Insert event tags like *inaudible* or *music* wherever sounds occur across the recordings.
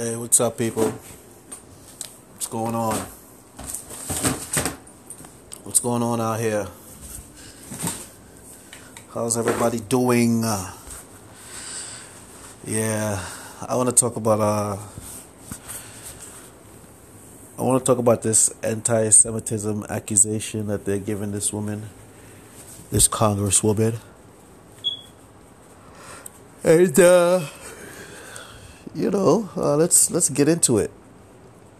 Hey, what's up, people? What's going on? What's going on out here? How's everybody doing? Yeah, I want to talk about uh, I want to talk about this anti-Semitism accusation that they're giving this woman, this congresswoman, and uh you know, uh, let's let's get into it.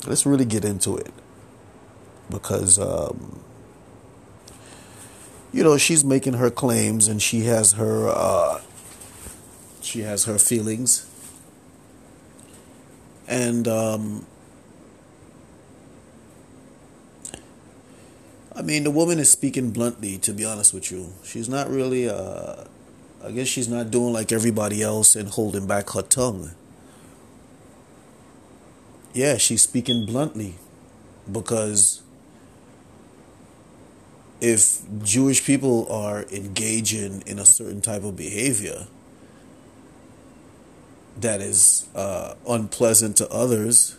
Let's really get into it because um, you know she's making her claims and she has her uh, she has her feelings and um, I mean the woman is speaking bluntly. To be honest with you, she's not really. Uh, I guess she's not doing like everybody else and holding back her tongue yeah, she's speaking bluntly because if Jewish people are engaging in a certain type of behavior that is uh, unpleasant to others,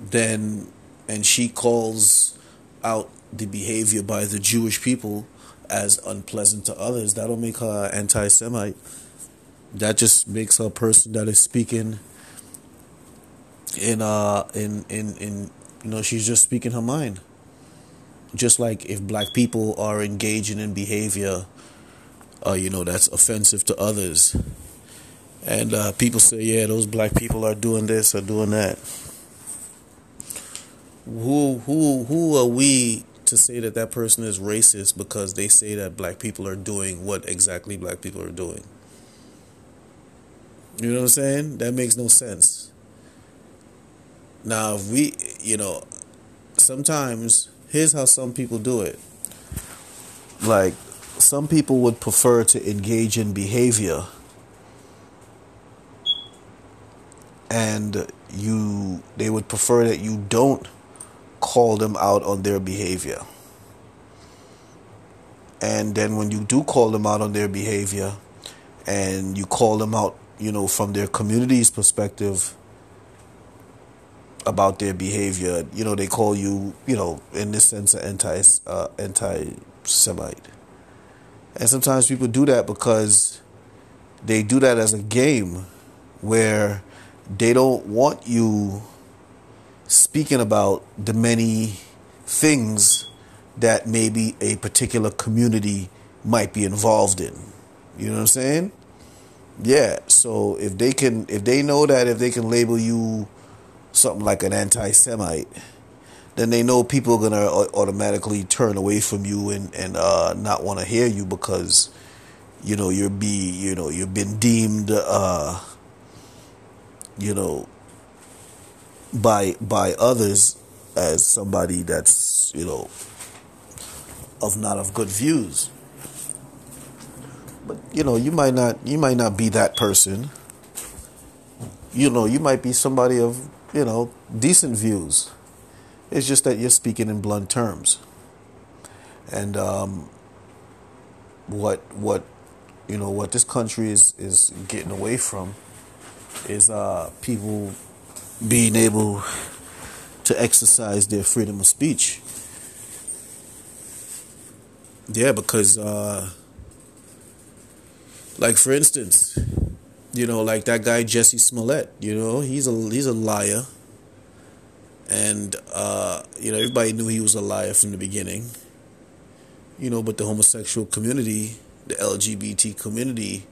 then, and she calls out the behavior by the Jewish people as unpleasant to others, that'll make her anti Semite that just makes a person that is speaking in uh in in in you know she's just speaking her mind. Just like if black people are engaging in behavior uh you know that's offensive to others. And uh people say yeah those black people are doing this or doing that. Who who who are we to say that that person is racist because they say that black people are doing what exactly black people are doing you know what I'm saying? That makes no sense. Now, if we, you know, sometimes here's how some people do it. Like, some people would prefer to engage in behavior and you they would prefer that you don't call them out on their behavior. And then when you do call them out on their behavior and you call them out you know, from their community's perspective about their behavior, you know, they call you, you know, in this sense, an anti uh, anti-Semite. And sometimes people do that because they do that as a game where they don't want you speaking about the many things that maybe a particular community might be involved in. You know what I'm saying? Yeah, so if they can, if they know that if they can label you something like an anti-Semite, then they know people are gonna automatically turn away from you and and uh, not want to hear you because you know you're be you know you've been deemed uh, you know by by others as somebody that's you know of not of good views. But you know, you might not you might not be that person. You know, you might be somebody of, you know, decent views. It's just that you're speaking in blunt terms. And um, what what you know what this country is is getting away from is uh, people being able to exercise their freedom of speech. Yeah, because uh, like for instance, you know, like that guy Jussie Smollett. You know, he's a he's a liar, and uh, you know everybody knew he was a liar from the beginning. You know, but the homosexual community, the LGBT community,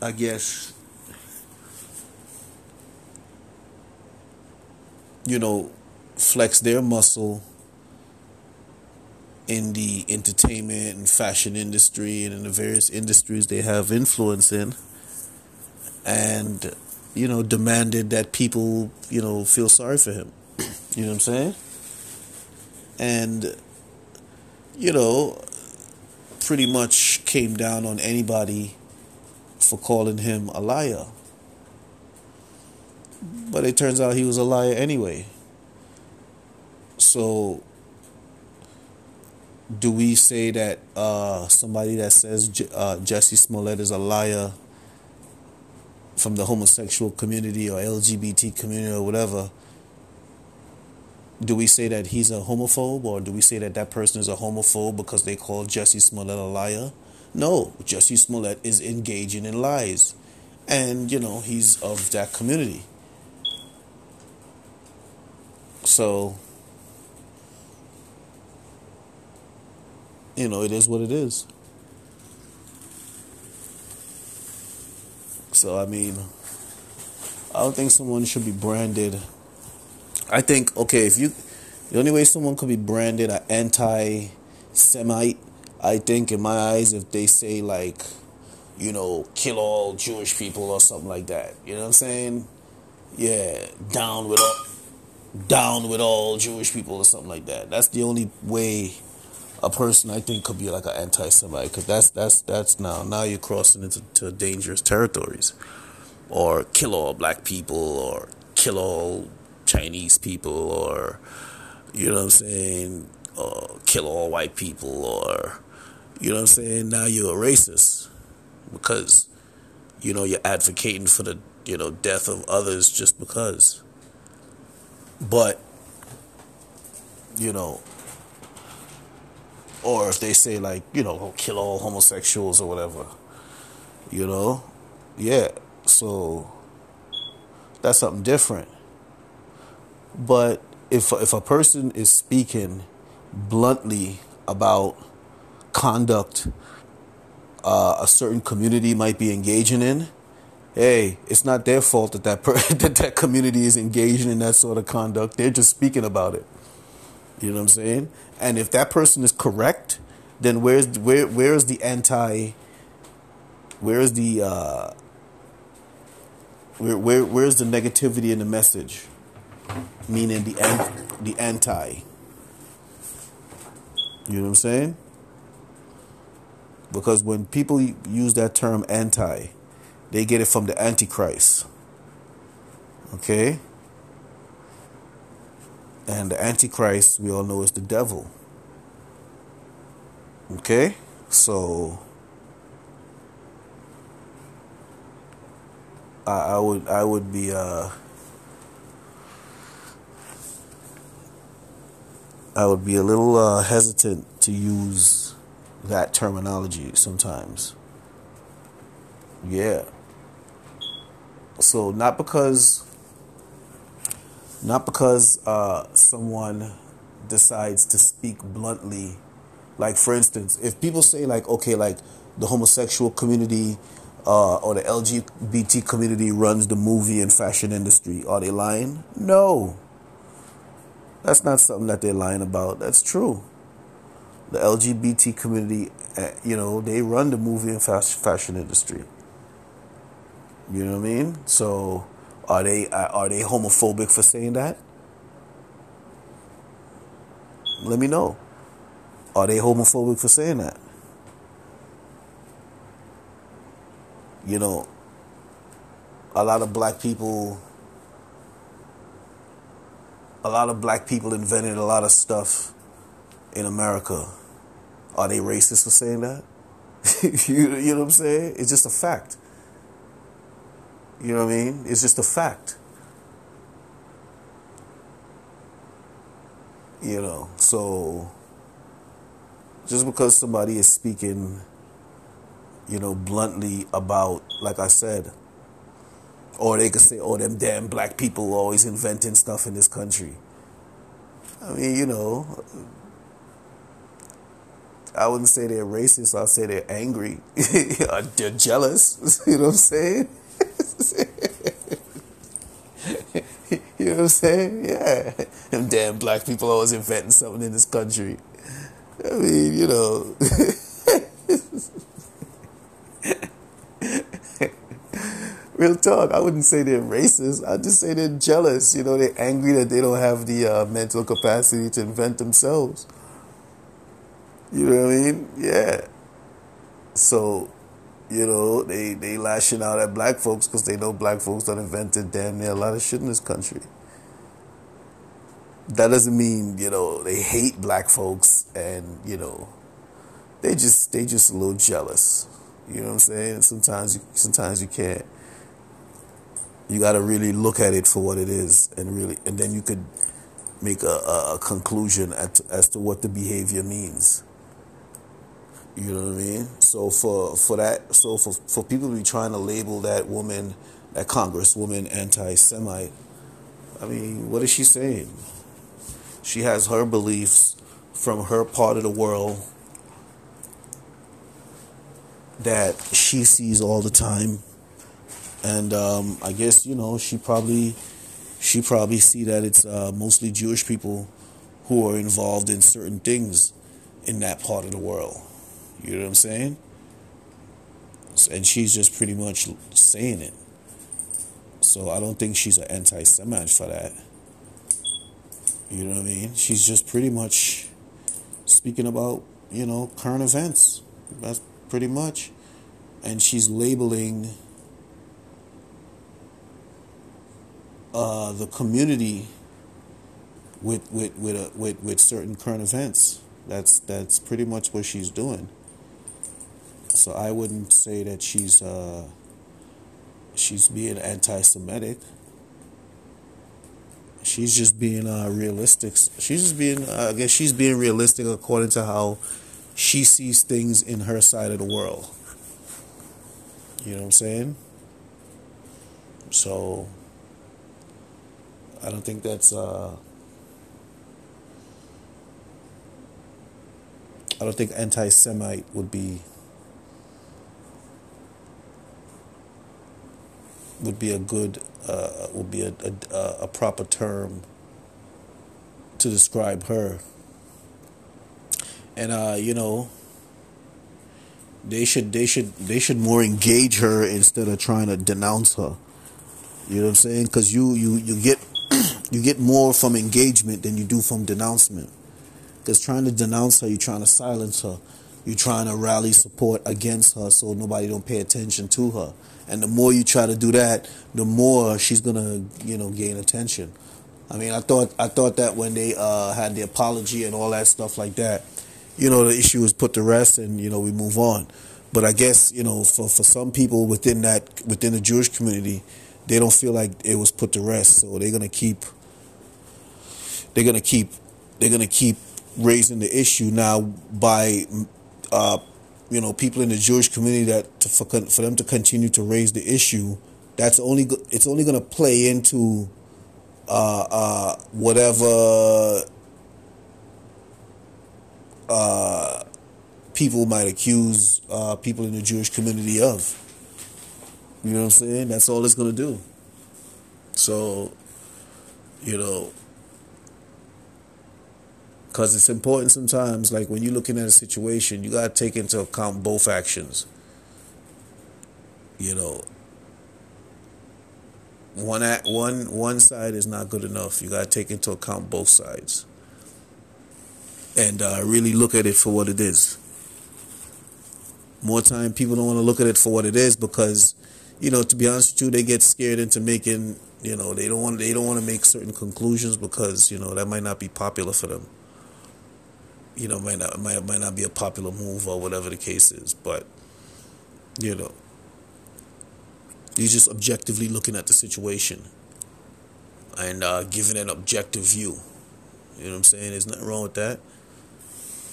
I guess, you know, flex their muscle in the entertainment and fashion industry and in the various industries they have influence in and you know demanded that people you know feel sorry for him. *clears throat* You know what i'm saying? And you know pretty much came down on anybody for calling him a liar. But it turns out he was a liar anyway. So do we say that uh, somebody that says J- uh, Jussie Smollett is a liar from the homosexual community or LGBT community or whatever? Do we say that he's a homophobe or do we say that that person is a homophobe because they call Jussie Smollett a liar? No, Jussie Smollett is engaging in lies. And, you know, he's of that community. So, you know, it is what it is. So, I mean, I don't think someone should be branded. I think, okay, if you, the only way someone could be branded an anti Semite, I think, in my eyes, if they say, like, you know, kill all Jewish people or something like that. You know what I'm saying? Yeah, down with all, down with all Jewish people or something like that. That's the only way a person I think could be like an anti-Semite because that's that's that's now now you're crossing into to dangerous territories, or kill all black people or kill all Chinese people or you know what I'm saying, or kill all white people or you know what I'm saying. Now you're a racist because you know you're advocating for the you know death of others just because. But you know or if they say like you know kill all homosexuals or whatever you know? Yeah so that's something different. But if if a person is speaking bluntly about conduct uh, a certain community might be engaging in hey it's not their fault that that, per- *laughs* that that community is engaging in that sort of conduct. They're just speaking about it you know what I'm saying? And if that person is correct, then where's where where's the anti? Where's the uh, where where where's the negativity in the message? Meaning the the anti. You know what I'm saying? Because when people use that term anti, they get it from the antichrist. Okay? And the Antichrist, we all know, is the devil. Okay? So I, I would I would be uh I would be a little uh, hesitant to use that terminology sometimes. Yeah. So not because not because uh, someone decides to speak bluntly. Like, for instance, if people say, like, okay, like the homosexual community uh, or the LGBT community runs the movie and fashion industry, are they lying? No. That's not something that they're lying about. That's true. The LGBT community, uh, you know, they run the movie and fashion industry. You know what I mean? So are they uh, are they homophobic for saying that? Let me know. Are they homophobic for saying that? You know, a lot of black people a lot of black people invented a lot of stuff in America. Are they racist for saying that? *laughs* you, you know what I'm saying? It's just a fact. You know what I mean? It's just a fact. You know, so just because somebody is speaking, you know, bluntly about, like I said, or they could say, oh, them damn black people always inventing stuff in this country. I mean, you know, I wouldn't say they're racist. I'd say they're angry. *laughs* they're jealous. *laughs* you know what I'm saying? *laughs* you know what I'm saying? Yeah. Them damn black people always inventing something in this country. I mean, you know. *laughs* Real talk. I wouldn't say they're racist. I'd just say they're jealous. You know, they're angry that they don't have the uh, mental capacity to invent themselves. You know what I mean? Yeah. So, you know, they, they lashing out at black folks because they know black folks done invented damn near a lot of shit in this country. that doesn't mean you know they hate black folks and you know they just they just a little jealous. You know what I'm saying? Sometimes sometimes you can't. You got to really look at it for what it is, and really, and then you could make a, a, a conclusion at, as to what the behavior means. You know what I mean? So for for that, so for for people to be trying to label that woman, that congresswoman, anti-Semite, I mean, what is she saying? She has her beliefs from her part of the world that she sees all the time, and um, I guess you know she probably she probably see that it's uh, mostly Jewish people who are involved in certain things in that part of the world. You know what I'm saying? And she's just pretty much saying it. So I don't think she's an anti Semite for that. You know what I mean? She's just pretty much speaking about, you know, current events. That's pretty much. And she's labeling uh, the community with with with, a, with with certain current events. That's that's pretty much what she's doing. So I wouldn't say that she's uh, she's being anti-Semitic. She's just being uh, realistic. She's just being, uh, I guess, she's being realistic according to how she sees things in her side of the world. You know what I'm saying? So I don't think that's. Uh, I don't think anti-Semite would be would be a good uh, would be a, a, a proper term to describe her. And uh, you know, they should they should they should more engage her instead of trying to denounce her. You know what I'm saying? Because you you you get *clears throat* you get more from engagement than you do from denouncement. Because trying to denounce her, you're trying to silence her. You're trying to rally support against her so nobody don't pay attention to her. And the more you try to do that, the more she's gonna, you know, gain attention. I mean, I thought I thought that when they uh, had the apology and all that stuff like that, you know, the issue was put to rest and you know we move on. But I guess you know, for for some people within that within the Jewish community, they don't feel like it was put to rest, so they're gonna keep they're gonna keep they're gonna keep raising the issue now by uh, you know people in the Jewish community that to, for for them to continue to raise the issue. That's only it's only gonna play into uh, uh, whatever uh, people might accuse uh, people in the Jewish community of. You know what I'm saying? That's all it's gonna do. So, you know, because it's important sometimes, like when you're looking at a situation, you gotta take into account both actions. You know, one act, one one side is not good enough. You gotta take into account both sides, and uh, really look at it for what it is. More time, people don't want to look at it for what it is because you know, to be honest with you, they get scared into making, you know, they don't want they don't want to make certain conclusions because you know that might not be popular for them. You know, might not might might not be a popular move or whatever the case is, but you know, you're just objectively looking at the situation and uh, giving an objective view. You know what I'm saying? There's nothing wrong with that.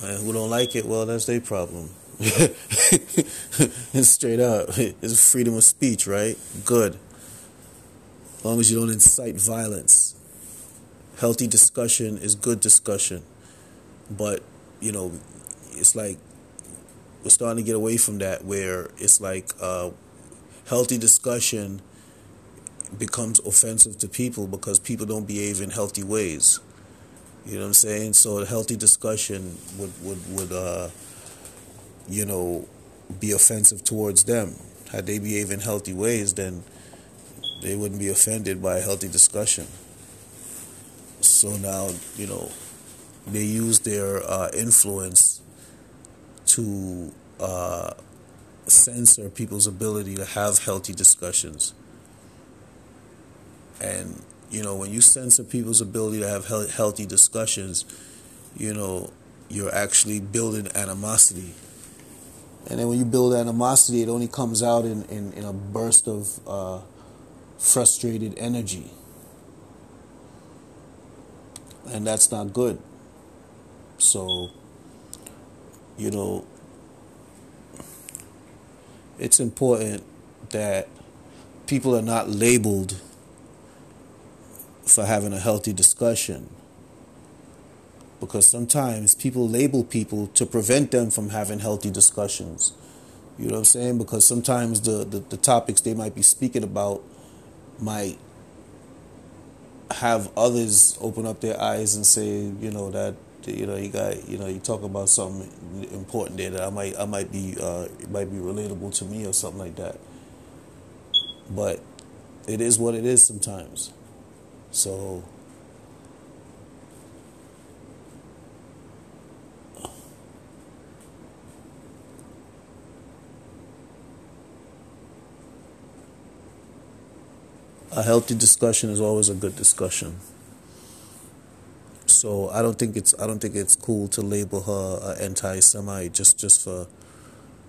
And who don't like it, well, that's their problem. It's *laughs* straight up. *laughs* It's freedom of speech, right? Good. As long as you don't incite violence. Healthy discussion is good discussion. But, you know, it's like we're starting to get away from that where it's like uh, healthy discussion becomes offensive to people because people don't behave in healthy ways. You know what I'm saying? So a healthy discussion would would would uh, you know, be offensive towards them. Had they behave in healthy ways, then they wouldn't be offended by a healthy discussion. So now, you know, they use their uh, influence to uh, censor people's ability to have healthy discussions. And, you know, when you censor people's ability to have healthy discussions, you know, you're actually building animosity. And then when you build animosity, it only comes out in, in, in a burst of uh, frustrated energy. And that's not good. So, you know, it's important that people are not labeled for having a healthy discussion. Because sometimes people label people to prevent them from having healthy discussions. You know what I'm saying? Because sometimes the, the, the topics they might be speaking about might have others open up their eyes and say, you know, that you know you got you know you talk about something important there that I might I might be uh, it might be relatable to me or something like that. But it is what it is sometimes. So a healthy discussion is always a good discussion. So I don't think it's I don't think it's cool to label her an anti-Semite just just for,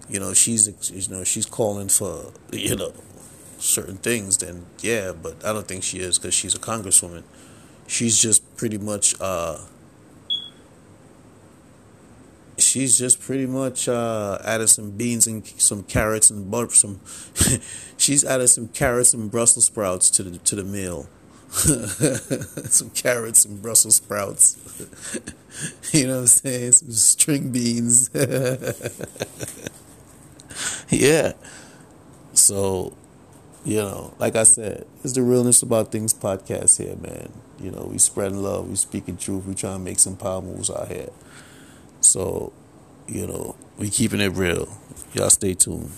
you know, she's you know she's calling for you know certain things. Then yeah, but I don't think she is because she's a congresswoman. She's just pretty much uh, she's just pretty much uh, added some beans and some carrots and butter. Some *laughs* she's added some carrots and Brussels sprouts to the to the meal. *laughs* some carrots and Brussels sprouts. *laughs* you know what I'm saying? Some string beans. *laughs* yeah. So, you know, like I said, it's the realness about things podcast here, man. You know, we spreading love, we speaking truth, we trying to make some power moves out here. So, you know, we keeping it real. Y'all stay tuned.